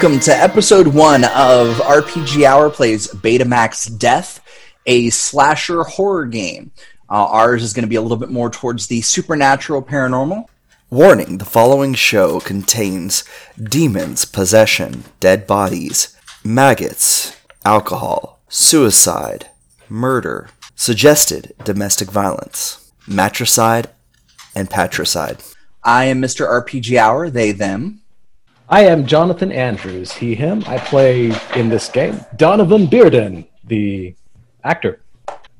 Welcome to episode one of RPG Hour Plays Beta MaxX Death, a slasher horror game. Uh, ours is going to be a little bit more towards the supernatural paranormal. Warning the following show contains demons, possession, dead bodies, maggots, alcohol, suicide, murder, suggested domestic violence, matricide, and patricide. I am Mr. RPG Hour, they, them. I am Jonathan Andrews, he, him. I play in this game Donovan Bearden, the actor.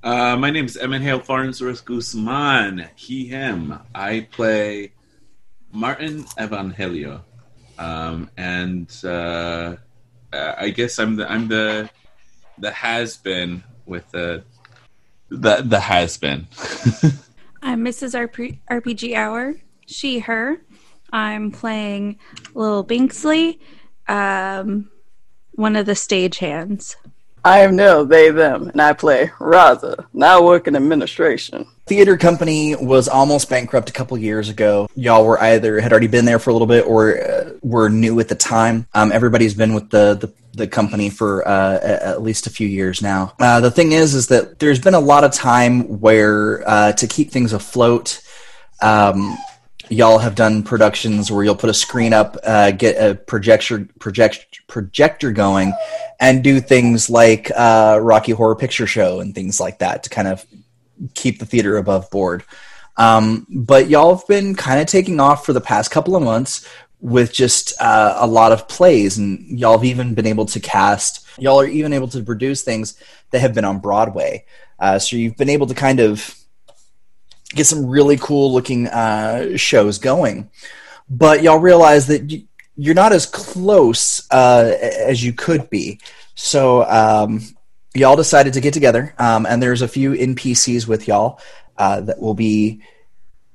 Uh, my name is Emmett Hale Farnsworth Guzman, he, him. I play Martin Evangelio. Um, and uh, I guess I'm the I'm the the has been with the the the has been. I'm Mrs. RP- RPG Hour, she, her. I'm playing Lil Binksley, um, one of the stagehands. I am Nell, they, them, and I play Raza, now work in administration. Theater company was almost bankrupt a couple years ago. Y'all were either had already been there for a little bit or uh, were new at the time. Um, everybody's been with the the, the company for uh, at least a few years now. Uh, the thing is, is that there's been a lot of time where uh, to keep things afloat. Um, y'all have done productions where you'll put a screen up, uh, get a projector project, projector going, and do things like uh, Rocky Horror Picture Show and things like that to kind of keep the theater above board. Um, but y'all have been kind of taking off for the past couple of months with just uh, a lot of plays, and y'all have even been able to cast. Y'all are even able to produce things that have been on Broadway. Uh, so you've been able to kind of get some really cool looking uh, shows going. But y'all realize that you're not as close uh, as you could be. So um, y'all decided to get together, um, and there's a few NPCs with y'all uh, that will be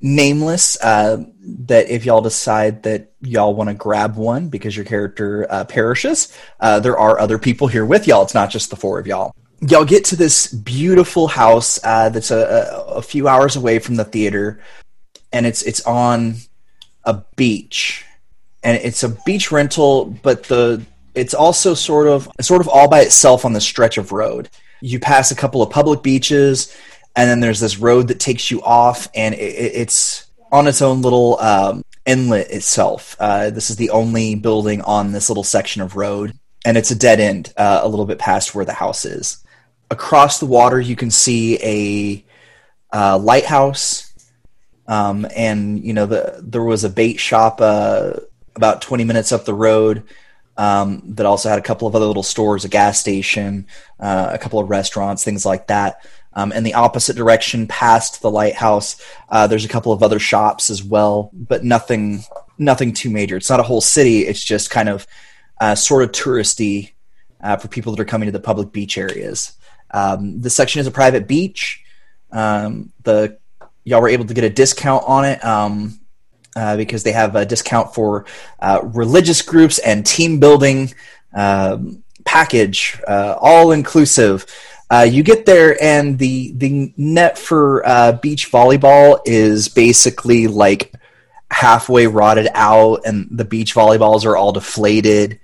nameless. Uh, that if y'all decide that y'all want to grab one because your character uh, perishes, uh, there are other people here with y'all. It's not just the four of y'all y'all get to this beautiful house uh, that's a, a, a, few hours away from the theater, and it's it's on a beach, and it's a beach rental, but the it's also sort of sort of all by itself on the stretch of road. You pass a couple of public beaches, and then there's this road that takes you off, and it, it's on its own little um, inlet itself. Uh, this is the only building on this little section of road, and it's a dead end uh, a little bit past where the house is across the water, you can see a uh, lighthouse, um, and you know the, there was a bait shop uh, about 20 minutes up the road um, that also had a couple of other little stores, a gas station, uh, a couple of restaurants, things like that. Um, in the opposite direction, past the lighthouse, uh, there's a couple of other shops as well, but nothing, nothing too major. It's not a whole city. It's just kind of uh, sort of touristy uh, for people that are coming to the public beach areas. Um, section is a private beach. Um, the y'all were able to get a discount on it um, uh, because they have a discount for uh, religious groups and team building um, package, uh, all inclusive. Uh, you get there and the the net for uh, beach volleyball is basically like halfway rotted out, and the beach volleyballs are all deflated.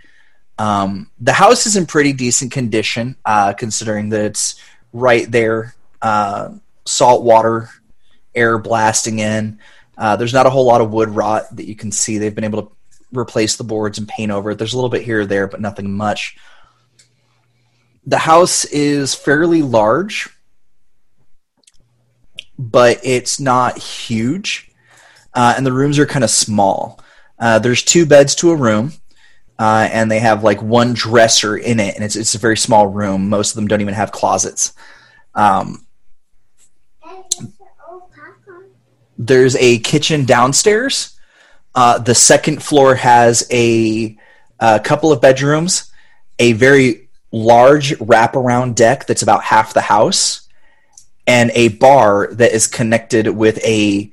Um, the house is in pretty decent condition, uh, considering that it's right there, uh, salt water, air blasting in. Uh, there's not a whole lot of wood rot that you can see. They've been able to replace the boards and paint over it. There's a little bit here or there, but nothing much. The house is fairly large, but it's not huge, uh, and the rooms are kind of small. Uh, there's two beds to a room uh, and they have like one dresser in it, and it's it's a very small room. Most of them don't even have closets. Um, there's a kitchen downstairs. Uh, the second floor has a, a couple of bedrooms, a very large wraparound deck that's about half the house, and a bar that is connected with a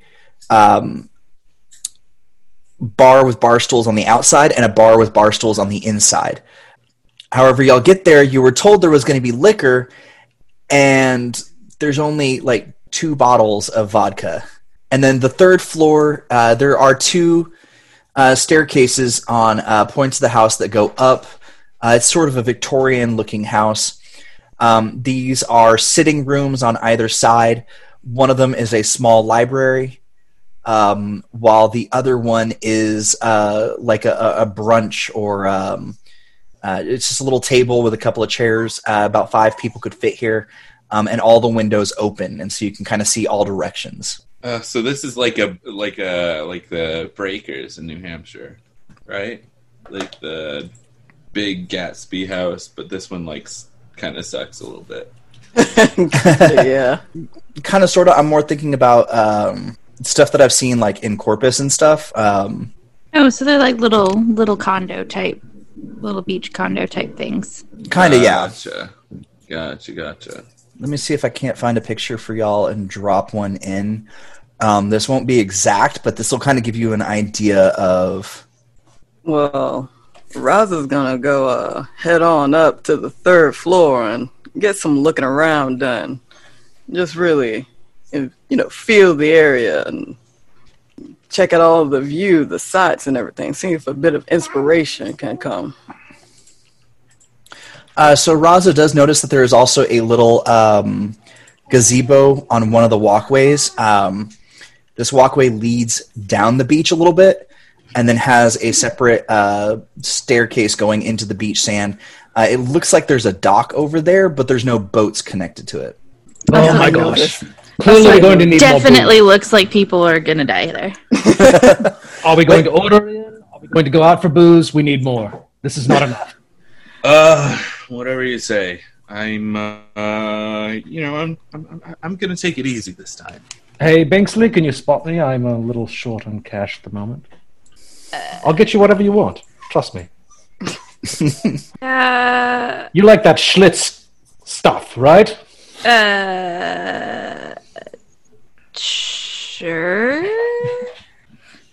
um, bar with bar stools on the outside and a bar with bar stools on the inside. However, y'all get there, you were told there was going to be liquor, and there's only like two bottles of vodka. And then the third floor, uh, there are two uh, staircases on uh, points of the house that go up. Uh, it's sort of a Victorian-looking house. Um, these are sitting rooms on either side. One of them is a small library, um, while the other one is uh, like a, a brunch or um, uh, it's just a little table with a couple of chairs. Uh, about five people could fit here, um, and all the windows open, and so you can kind of see all directions. Uh, so this is like a like a like the Breakers in New Hampshire, right? Like the big Gatsby house, but this one like kind of sucks a little bit. yeah. kind of sort of i'm more thinking about um, stuff that i've seen like in Corpus and stuff um, Oh, so they're like little little condo type, little beach condo type things. kind of yeah Gotcha. Gotcha. Gotcha. let me see if i can't find a picture for y'all and drop one in um, this won't be exact but this will kind of give you an idea of Well, Raza's gonna go uh, head on up to the third floor and get some looking around done. Just really, you know, feel the area and check out all the view, the sights, and everything. See if a bit of inspiration can come. Uh, so Raza does notice that there is also a little um, gazebo on one of the walkways. Um, this walkway leads down the beach a little bit, and then has a separate uh, staircase going into the beach sand. Uh, it looks like there's a dock over there, but there's no boats connected to it. Oh my know gosh. Clearly, we're going to need Definitely looks like people are gonna die there. Are we going to order in? Are we going to go out for booze? We need more. This is not enough. Uh, whatever you say. I'm, uh, you know, I'm, I'm, I'm- I'm gonna take it easy this time. Hey, Banksley, can you spot me? I'm a little short on cash at the moment. I'll get you whatever you want. Trust me. Uh, You like that Schlitz stuff, right? uh, sure.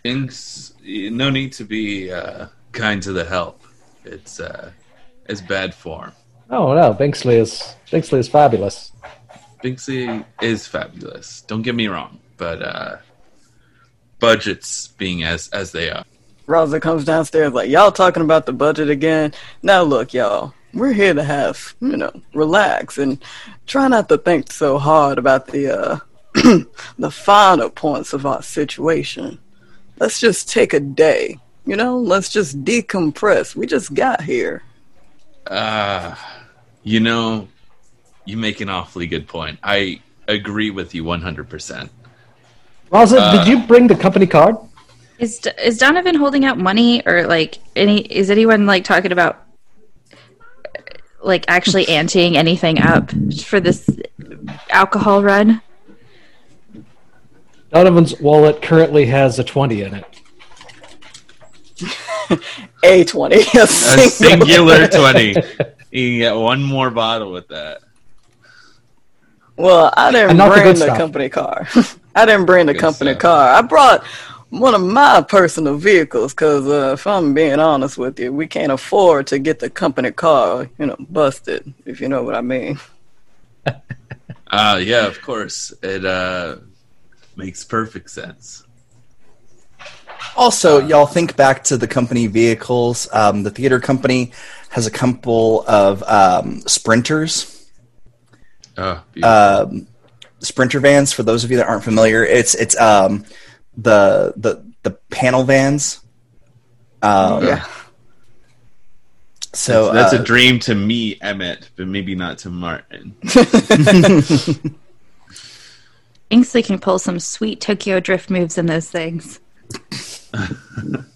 Things, no need to be uh, kind to the help. It's, uh, it's bad form. Oh no, Binksley is Binksley is fabulous. Binksy is fabulous. Don't get me wrong, but uh, budgets being as as they are. Raza comes downstairs like, y'all talking about the budget again? Now look, y'all, we're here to have, you know, relax and try not to think so hard about the, uh, the finer points of our situation. Let's just take a day, you know, let's just decompress. We just got here. Uh, you know, you make an awfully good point. I agree with you 100%. Raza, did you bring the company card? Is D- is Donovan holding out money or like any? Is anyone like talking about like actually anteing anything up for this alcohol run? Donovan's wallet currently has a twenty in it. A twenty. A A singular. singular 20. You can get one more bottle with that. Well, I didn't And not the bring the company car. I didn't bring the Good company stuff. car. I brought one of my personal vehicles because, uh, if I'm being honest with you, we can't afford to get the company car, you know, busted. If you know what I mean. Uh, yeah, of course. It uh, makes perfect sense. Also, y'all think back to the company vehicles. Um, the theater company has a couple of um, sprinters, Oh, um, sprinter vans. For those of you that aren't familiar, it's it's um, the the the panel vans. Um, Yeah. So that's uh, a dream to me, Emmett, but maybe not to Martin. Inksley can pull some sweet Tokyo Drift moves in those things. I'm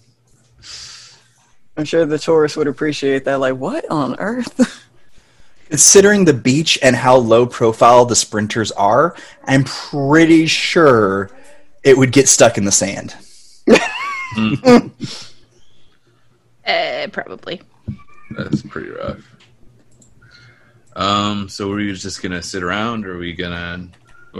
sure the tourists would appreciate that. Like, what on earth? Considering the beach and how low profile the sprinters are, I'm pretty sure it would get stuck in the sand. Uh, probably. That's pretty rough. Um, so are we're just gonna sit around, or are we gonna?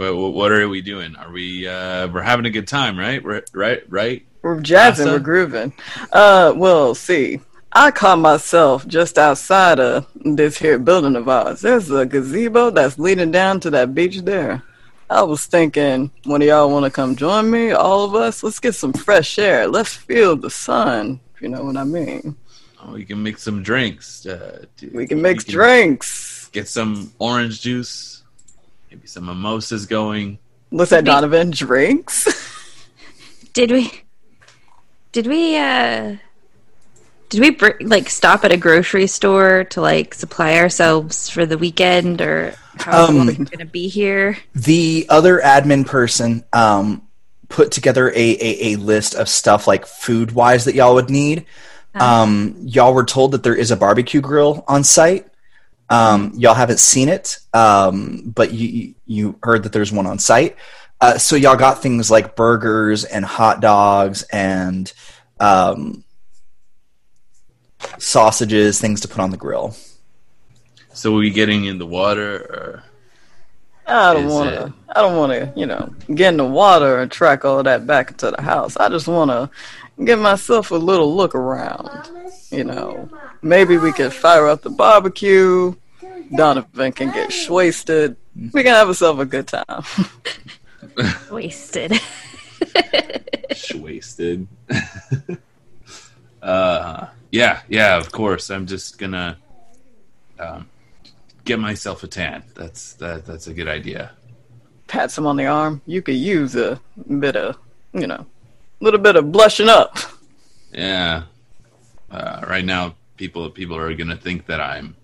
What, what are we doing? Are we? Uh, we're having a good time, right? We're, right? Right? We're jazzing, we're grooving. Uh, well, see, I caught myself just outside of this here building of ours. There's a gazebo that's leading down to that beach there. I was thinking, one of y'all want to come join me? All of us? Let's get some fresh air. Let's feel the sun. If you know what I mean. Oh, we can make some drinks. Uh, We can mix drinks. Get some orange juice. Maybe some mimosas going. What's that, Donovan? Drinks? Did we? Did we? uh Did we br- like stop at a grocery store to like supply ourselves for the weekend, or how Um, long are we gonna be here? The other admin person um, put together a, a, a list of stuff like food wise that y'all would need. Um, y'all were told that there is a barbecue grill on site. Um, y'all haven't seen it, um, but you you heard that there's one on site. Uh, so y'all got things like burgers and hot dogs and um, sausages, things to put on the grill. So, are we getting in the water? Or... I don't want to. I don't want to. You know, get in the water and track all that back into the house. I just want to get myself a little look around. You know, maybe we could fire up the barbecue. Donovan can get wasted. We can have ourselves a good time. Wasted. wasted. uh, yeah, yeah, of course. I'm just gonna um, get myself a tan. That's that. That's a good idea. Pats him on the arm. You could use a bit of, you know, a little bit of blushing up. Yeah. Uh, right now, people people are gonna think that I'm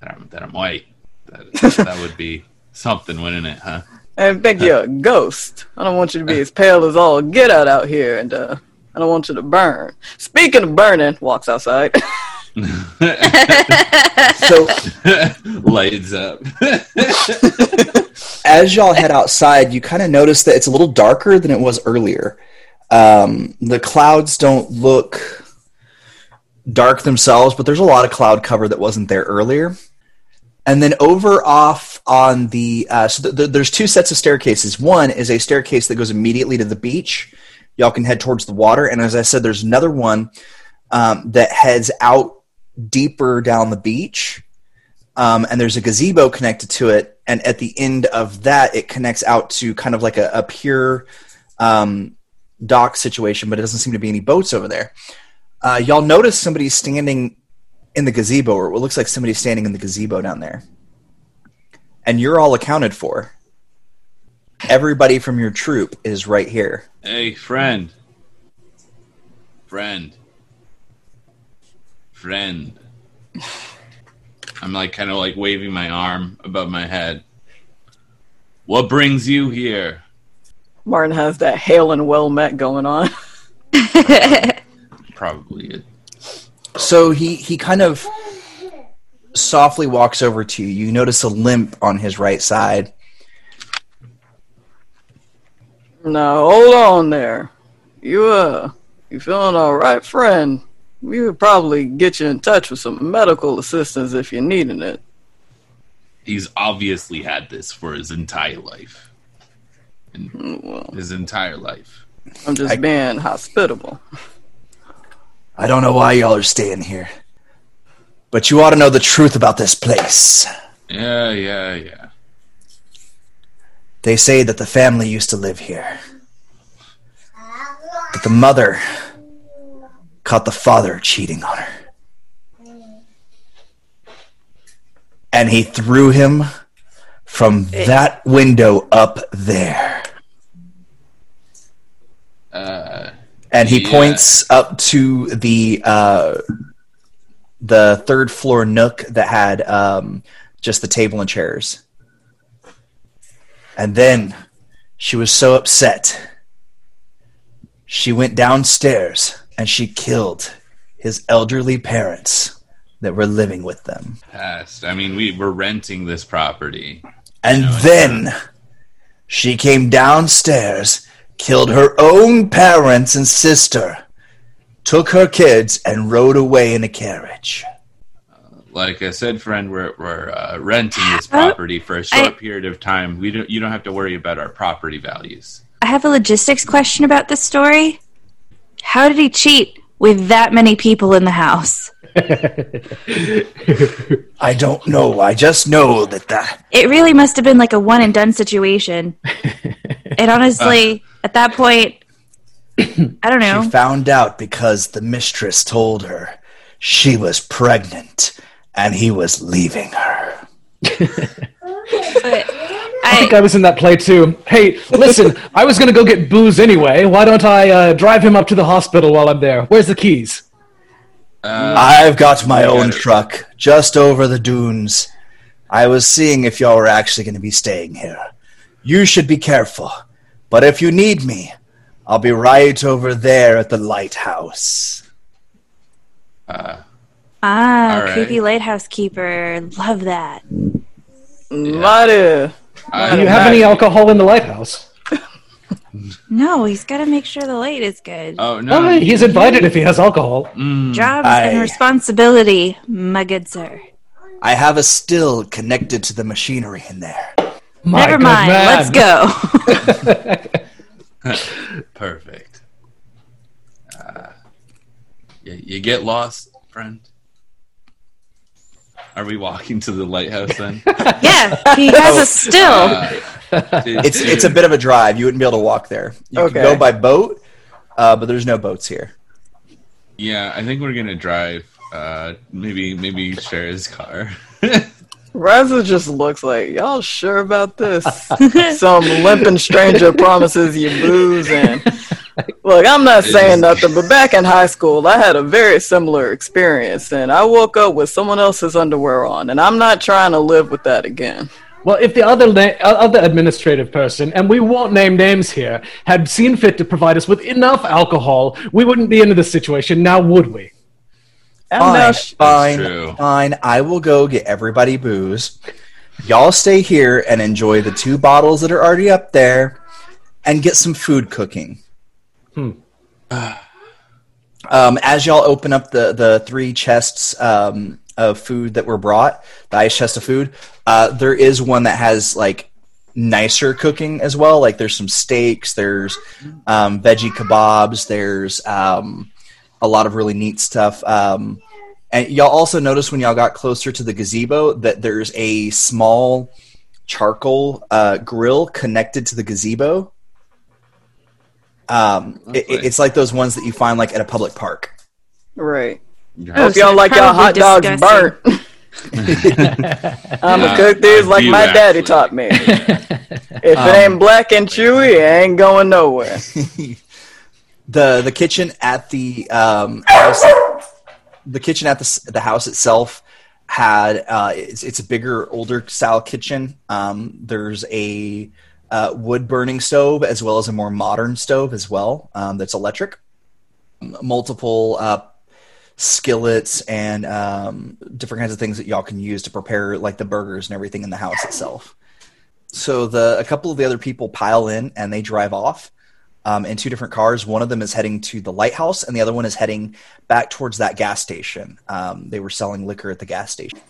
that I'm that I'm white. That that would be something, wouldn't it? Huh? And think you're a ghost. I don't want you to be as pale as all get out out here, and uh, I don't want you to burn. Speaking of burning, walks outside. So Lights up. as y'all head outside, you kind of notice that it's a little darker than it was earlier. Um, the clouds don't look dark themselves, but there's a lot of cloud cover that wasn't there earlier. And then over off on the uh, so th- th- there's two sets of staircases. One is a staircase that goes immediately to the beach. Y'all can head towards the water, and as I said, there's another one um, that heads out deeper down the beach um, and there's a gazebo connected to it. And at the end of that it connects out to kind of like a, a pure um, dock situation but it doesn't seem to be any boats over there. Uh, y'all notice somebody standing in the gazebo or it looks like somebody standing in the gazebo down there. And you're all accounted for. Everybody from your troop is right here. Hey, friend. Friend. Friend. I'm like kind of like waving my arm above my head. What brings you here? Martin has that hail and well met going on. Probably it. So he he kind of softly walks over to you. You notice a limp on his right side. Now hold on there. You uh, you feeling all right, friend? We could probably get you in touch with some medical assistance if you're needing it. He's obviously had this for his entire life. Well, His entire life. I'm just I- being hospitable. I don't know why y'all are staying here, but you ought to know the truth about this place. Yeah, yeah, yeah. They say that the family used to live here, but the mother caught the father cheating on her, and he threw him from that window up there. Uh, and he Yeah. points up to the uh, the third floor nook that had um, just the table and chairs. And then she was so upset, she went downstairs and she killed his elderly parents that were living with them. past. I mean, we were renting this property. And No, it's then she came downstairs, killed her own parents and sister, took her kids, and rode away in a carriage. Like I said, friend, we're we're uh, renting this property for a short period of time. We don't. You don't have to worry about our property values. I have a logistics question about this story. How did he cheat with that many people in the house? I don't know. I just know that that It really must have been like a one and done situation. And honestly, uh. at that point, I don't know. She found out because the mistress told her she was pregnant and he was leaving her. But I think I I, was in that play too. Hey, listen, I was gonna go get booze anyway. Why don't I uh, drive him up to the hospital while I'm there? Where's the keys? Uh, I've got my own got it. truck just over the dunes. I was seeing if y'all were actually going to be staying here. You should be careful. But if you need me, I'll be right over there at the lighthouse. uh, ah, All right. creepy lighthouse keeper. Love that. Mighty. I- Do you have any alcohol in the lighthouse? No, he's got to make sure the light is good. Oh no, Oh, he's invited if he has alcohol. Mm, Jobs I- and responsibility, my good sir. I have a still connected to the machinery in there. My Never good mind. man. Let's go. perfect. Uh, you, you get lost, friend. Are we walking to the lighthouse then? yeah, he has a still. Uh, did- It's it's a bit of a drive. You wouldn't be able to walk there. You Okay. can go by boat, uh, but there's no boats here. Yeah, I think we're gonna drive. Uh, maybe maybe share his car. Raza just looks like, y'all sure about this? Some limping stranger promises you booze and look, I'm not saying nothing, but back in high school I had a very similar experience and I woke up with someone else's underwear on and I'm not trying to live with that again. Well, if the other na- other administrative person, and we won't name names here, had seen fit to provide us with enough alcohol, we wouldn't be into this situation now, would we? And Fine, sh- fine, fine. I will go get everybody booze. Y'all stay here and enjoy the two bottles that are already up there, and get some food cooking. Um, as y'all open up the the three chests um, of food that were brought, the ice chest of food, uh, there is one that has like nicer cooking as well. Like there's some steaks, there's um, veggie kebabs, there's um, a lot of really neat stuff. Um, and y'all also notice when y'all got closer to the gazebo that there's a small charcoal uh, grill connected to the gazebo. Um, it, it's like those ones that you find like at a public park. right. You're Oh, Hope y'all like y'all hot probably dogs disgusting. burnt. I'm gonna cook these like do my daddy taught me. If Um, it ain't black and chewy, it ain't going nowhere. the the kitchen at the um, house, the kitchen at the the house itself had uh, it's it's a bigger older style kitchen. Um, there's a uh, wood burning stove as well as a more modern stove as well um, that's electric. Multiple uh, skillets and um, different kinds of things that y'all can use to prepare like the burgers and everything in the house itself. So the a couple of the other people pile in and they drive off um, in two different cars. One of them is heading to the lighthouse, and the other one is heading back towards that gas station. Um, they were selling liquor at the gas station.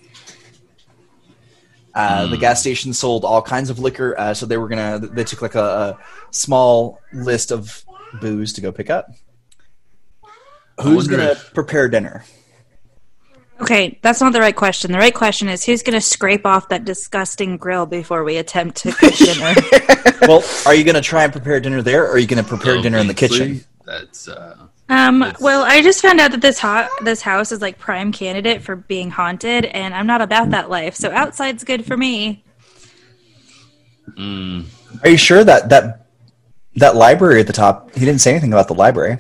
Uh, The gas station sold all kinds of liquor, uh, so they were gonna. They took like a, a small list of booze to go pick up. Who's gonna if- prepare dinner? Okay, that's not the right question. The right question is who's going to scrape off that disgusting grill before we attempt to cook dinner? well, are you gonna try and prepare dinner there, or are you gonna prepare dinner in the kitchen? That's uh, Um, It's- well, I just found out that this hot this house is like prime candidate for being haunted, and I'm not about that life. So outside's good for me. mm, Are you sure that that that library at the top? He didn't say anything about the library.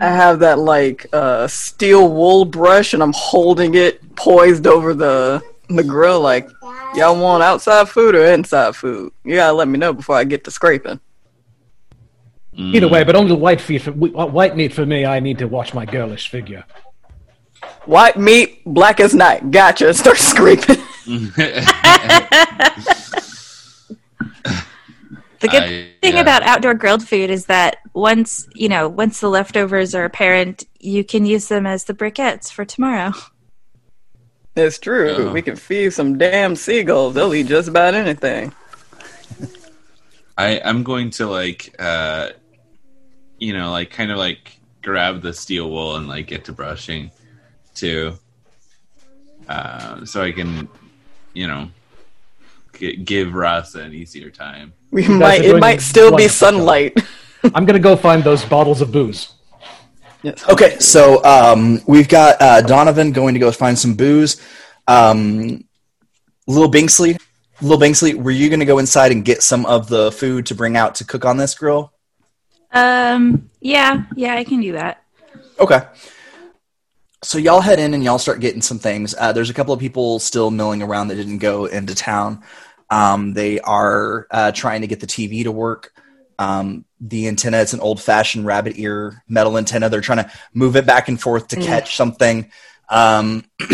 I have that like uh, steel wool brush, and I'm holding it poised over the the grill. Like, y'all want outside food or inside food? You gotta let me know before I get to scraping. Mm. Either way, but only white feet for white meat for me. I need to watch my girlish figure. White meat, black as night. Gotcha. Start screaming. The good I- thing yeah. about outdoor grilled food is that once you know once the leftovers are apparent, you can use them as the briquettes for tomorrow. It's true. Yeah. We can feed some damn seagulls. They'll eat just about anything. I I'm going to like uh, you know, like kind of like grab the steel wool and like get to brushing too, uh, so I can, you know, g- give Russ an easier time. We guys might. It might still be sunlight. I'm gonna go find those bottles of booze. yes. Okay, so um, we've got uh, Donovan going to go find some booze. Um, Little Binksley, Little Binksley, were you going to go inside and get some of the food to bring out to cook on this grill? Um, yeah, yeah, I can do that. Okay. So y'all head in and y'all start getting some things. Uh, there's a couple of people still milling around that didn't go into town. Um, they are uh, trying to get the TV to work. Um, the antenna, it's an old fashioned rabbit ear metal antenna. They're trying to move it back and forth to catch something. Um, th-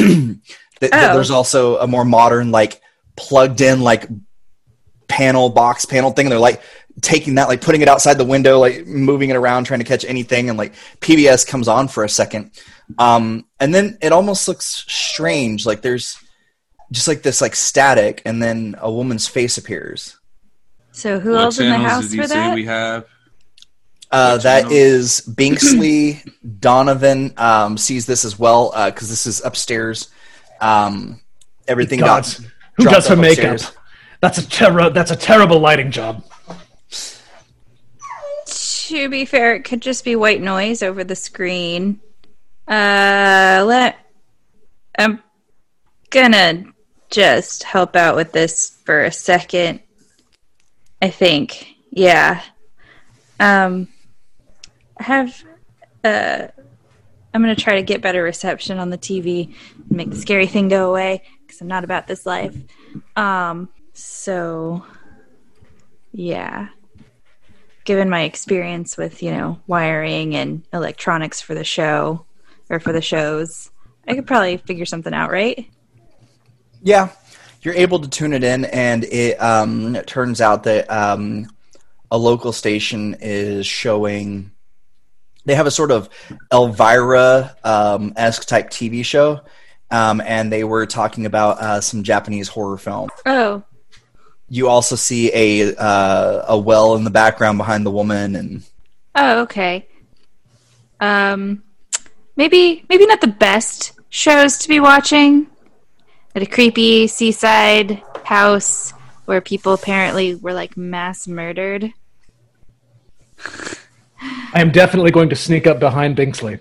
th- Oh. There's also a more modern, like plugged in, like panel box panel thing. And They're like taking that, like putting it outside the window, like moving it around, trying to catch anything, and like PBS comes on for a second, um, and then it almost looks strange. Like there's just like this like static, and then a woman's face appears. So who what else in the house did you for say that? we have? Uh, What that channel? is Binksley Donovan um, sees this as well because this is upstairs. Um, everything Gods. got Who does her up makeup? upstairs. That's a terror. That's a terrible lighting job. To be fair, it could just be white noise over the screen. Uh, let I'm gonna just help out with this for a second. I think, yeah. Um, I have. Uh, I'm gonna try to get better reception on the TV and make the scary thing go away because I'm not about this life. Um, so yeah given my experience with you know wiring and electronics for the show or for the shows i could probably figure something out right Yeah, you're able to tune it in, and it, um, it turns out that um, a local station is showing. They have a sort of Elvira um, esque type TV show, um, and they were talking about uh, some Japanese horror film. oh You also see a uh, a well in the background behind the woman, and oh okay um maybe maybe not the best shows to be watching at a creepy seaside house where people apparently were like mass murdered I am definitely going to sneak up behind Binksley.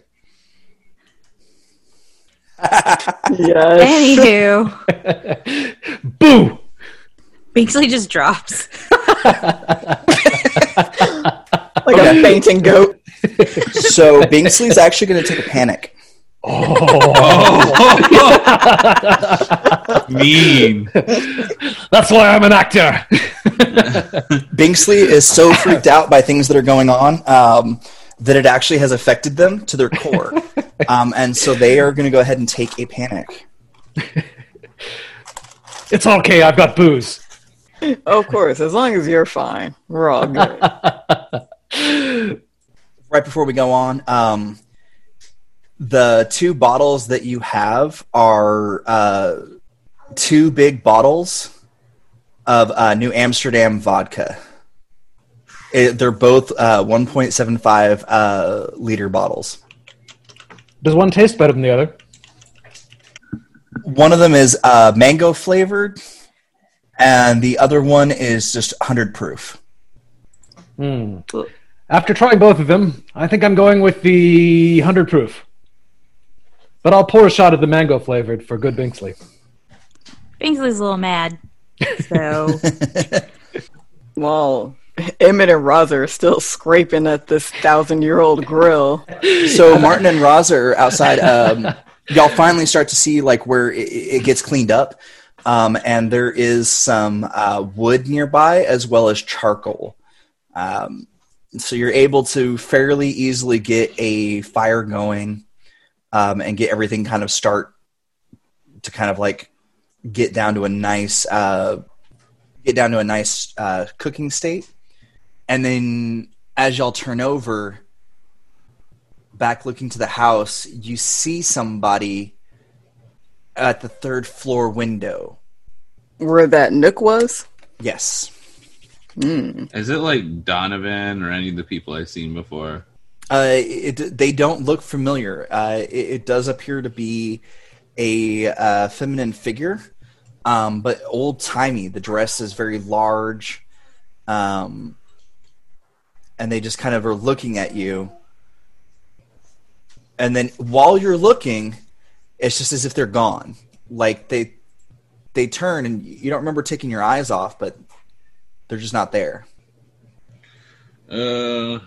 Yes. anywho Boo! Bixley just drops Like a fainting goat. so Binksley's actually going to take a panic. Oh, mean. That's why I'm an actor. Binksley is so freaked out by things that are going on um, that it actually has affected them to their core, um, and so they are going to go ahead and take a panic. it's okay. I've got booze. Of course, as long as you're fine, we're all good. Right before we go on, um, the two bottles that you have are uh, two big bottles of uh, New Amsterdam vodka. It, they're both uh, 1.75 uh, liter bottles. Does one taste better than the other? One of them is uh, mango flavored, and the other one is just 100 proof. Hmm. After trying both of them, I think I'm going with the 100 proof. But I'll pour a shot of the mango flavored for good Binksley. Bixley's a little mad so Well, Emmett and Roger are still scraping at this thousand year old grill. So Martin and Roz are outside. Um, y'all finally start to see like where it, it gets cleaned up, um, and there is some uh, wood nearby as well as charcoal. Um, so you're able to fairly easily get a fire going um, and get everything kind of start to kind of like get down to a nice uh, get down to a nice uh, cooking state, and then as y'all turn over back looking to the house, you see somebody at the third floor window. Where that nook was? Yes. Is it like Donovan or any of the people I've seen before? Uh, it, they don't look familiar. Uh, it, it does appear to be a uh, feminine figure. um, but old timey. The dress is very large, um, and they just kind of are looking at you. And then while you're looking, it's just as if they're gone. Like they they turn and you don't remember taking your eyes off, but they're just not there. Uh,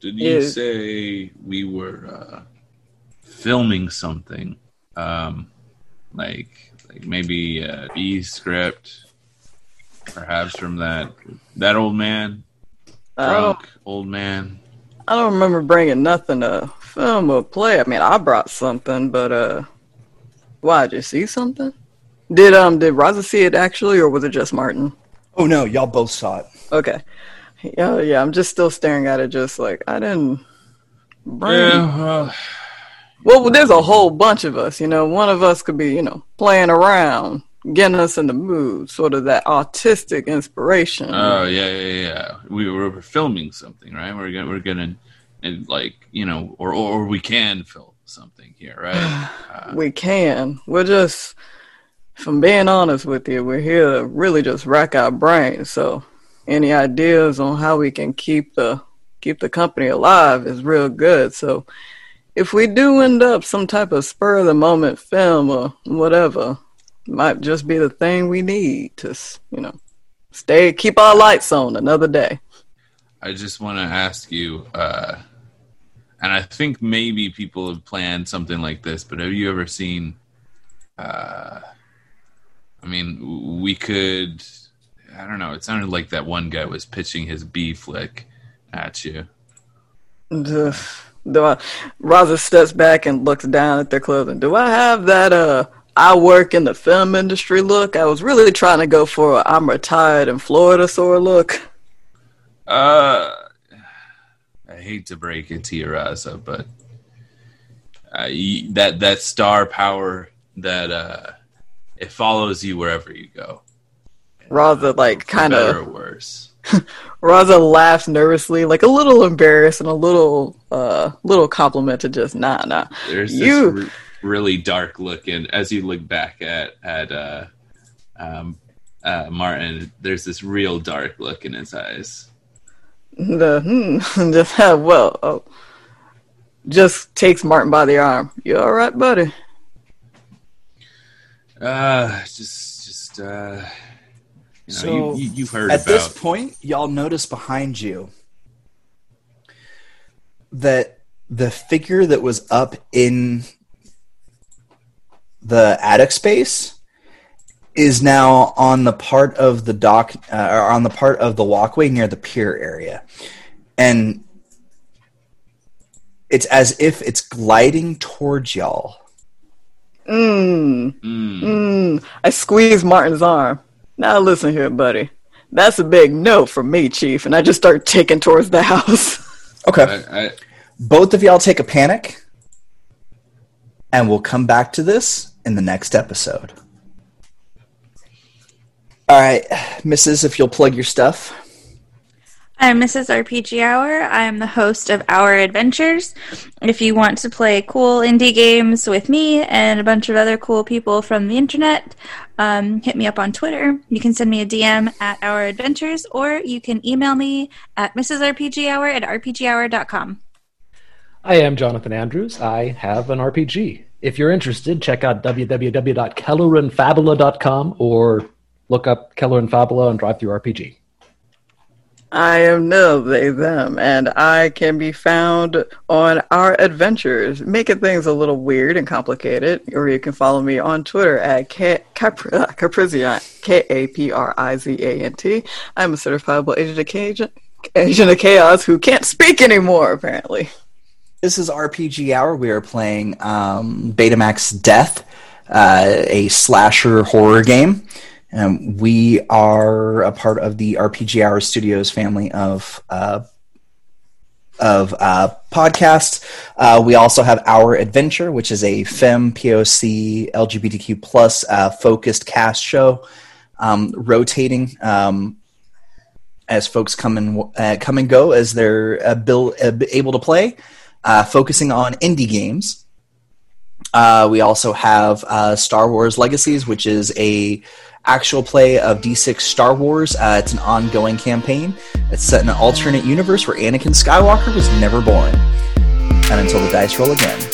did you Yeah. say we were uh, filming something? Um, like like maybe a B script, perhaps from that that old man, I don't, old man. I don't remember bringing nothing to film or play. I mean, I brought something, but uh, why? Did you see something? Did um did Raza see it actually, or was it just Martin? Oh no, y'all both saw it. Okay. Yeah, yeah. I'm just still staring at it, just like I didn't. Bring... Yeah, well, Well, there's a whole bunch of us. You know, one of us could be, you know, playing around, getting us in the mood, sort of that artistic inspiration. Oh yeah, yeah, yeah. We were filming something, right? We're gonna, we're gonna, and like you know, or or we can film something here, right? Uh, we can. We're just, from being honest with you, we're here to really just rack our brains. So, any ideas on how we can keep the keep the company alive is real good. So, if we do end up some type of spur of the moment film or whatever, might just be the thing we need to, you know, stay keep our lights on another day. I just want to ask you, uh, and I think maybe people have planned something like this, but have you ever seen? Uh, I mean, we could. I don't know. It sounded like that one guy was pitching his B flick at you. Do I, Raza steps back and looks down at their clothing. Do I have that uh I work in the film industry look? I was really trying to go for a I'm retired in Florida sort of look. Uh, I hate to break it to you, Raza, but uh, that that star power that uh, it follows you wherever you go. Raza like kind of worse. Raza laughs nervously, like a little embarrassed and a little uh little compliment to just nah nah. There's You- this really dark look in as you look back at at uh, um, uh, Martin. There's this real dark look in his eyes. The hmm, just have well oh, just takes Martin by the arm. You all right, buddy? Uh, just just uh, you know, So, you, you, you've heard At about this point, y'all notice behind you that the figure that was up in the attic space is now on the part of the dock uh, or on the part of the walkway near the pier area and it's as if it's gliding towards y'all Mmm. Mm. Mm, I squeeze Martin's arm. Now listen here, buddy. That's a big no from me, Chief, and I just start taking towards the house. okay I, I, both of y'all take a panic and we'll come back to this in the next episode all right mrs if you'll plug your stuff I'm Mrs. RPG Hour. I'm the host of Our Adventures. If you want to play cool indie games with me and a bunch of other cool people from the internet, um, hit me up on Twitter. You can send me a DM at Our Adventures, or you can email me at mrsrpghour at rpghour.com. I am Jonathan Andrews. I have an RPG. If you're interested, check out www.kelleranfabula.com or look up Keller and Fabula and DriveThruRPG. I am no they them, and I can be found on our adventures, making things a little weird and complicated. Or you can follow me on Twitter at K- Capri- uh, K A P R I Z A N T. I'm a certifiable agent of, Ca- agent of chaos who can't speak anymore, apparently. This is RPG Hour. We are playing um, Beta MaxX Death, uh, a slasher horror game. Um, we are a part of the RPG Hour Studios family of uh, of uh, podcasts. Uh, we also have Our Adventure, which is a fem POC LGBTQ plus uh, focused cast show, um, rotating. Um, as folks come and uh, come and go as they're able to play uh, focusing on indie games. Uh, we also have uh, Star Wars Legacies, which is a actual play of D6 Star Wars. Uh, it's an ongoing campaign. It's set in an alternate universe where Anakin Skywalker was never born. And until the dice roll again.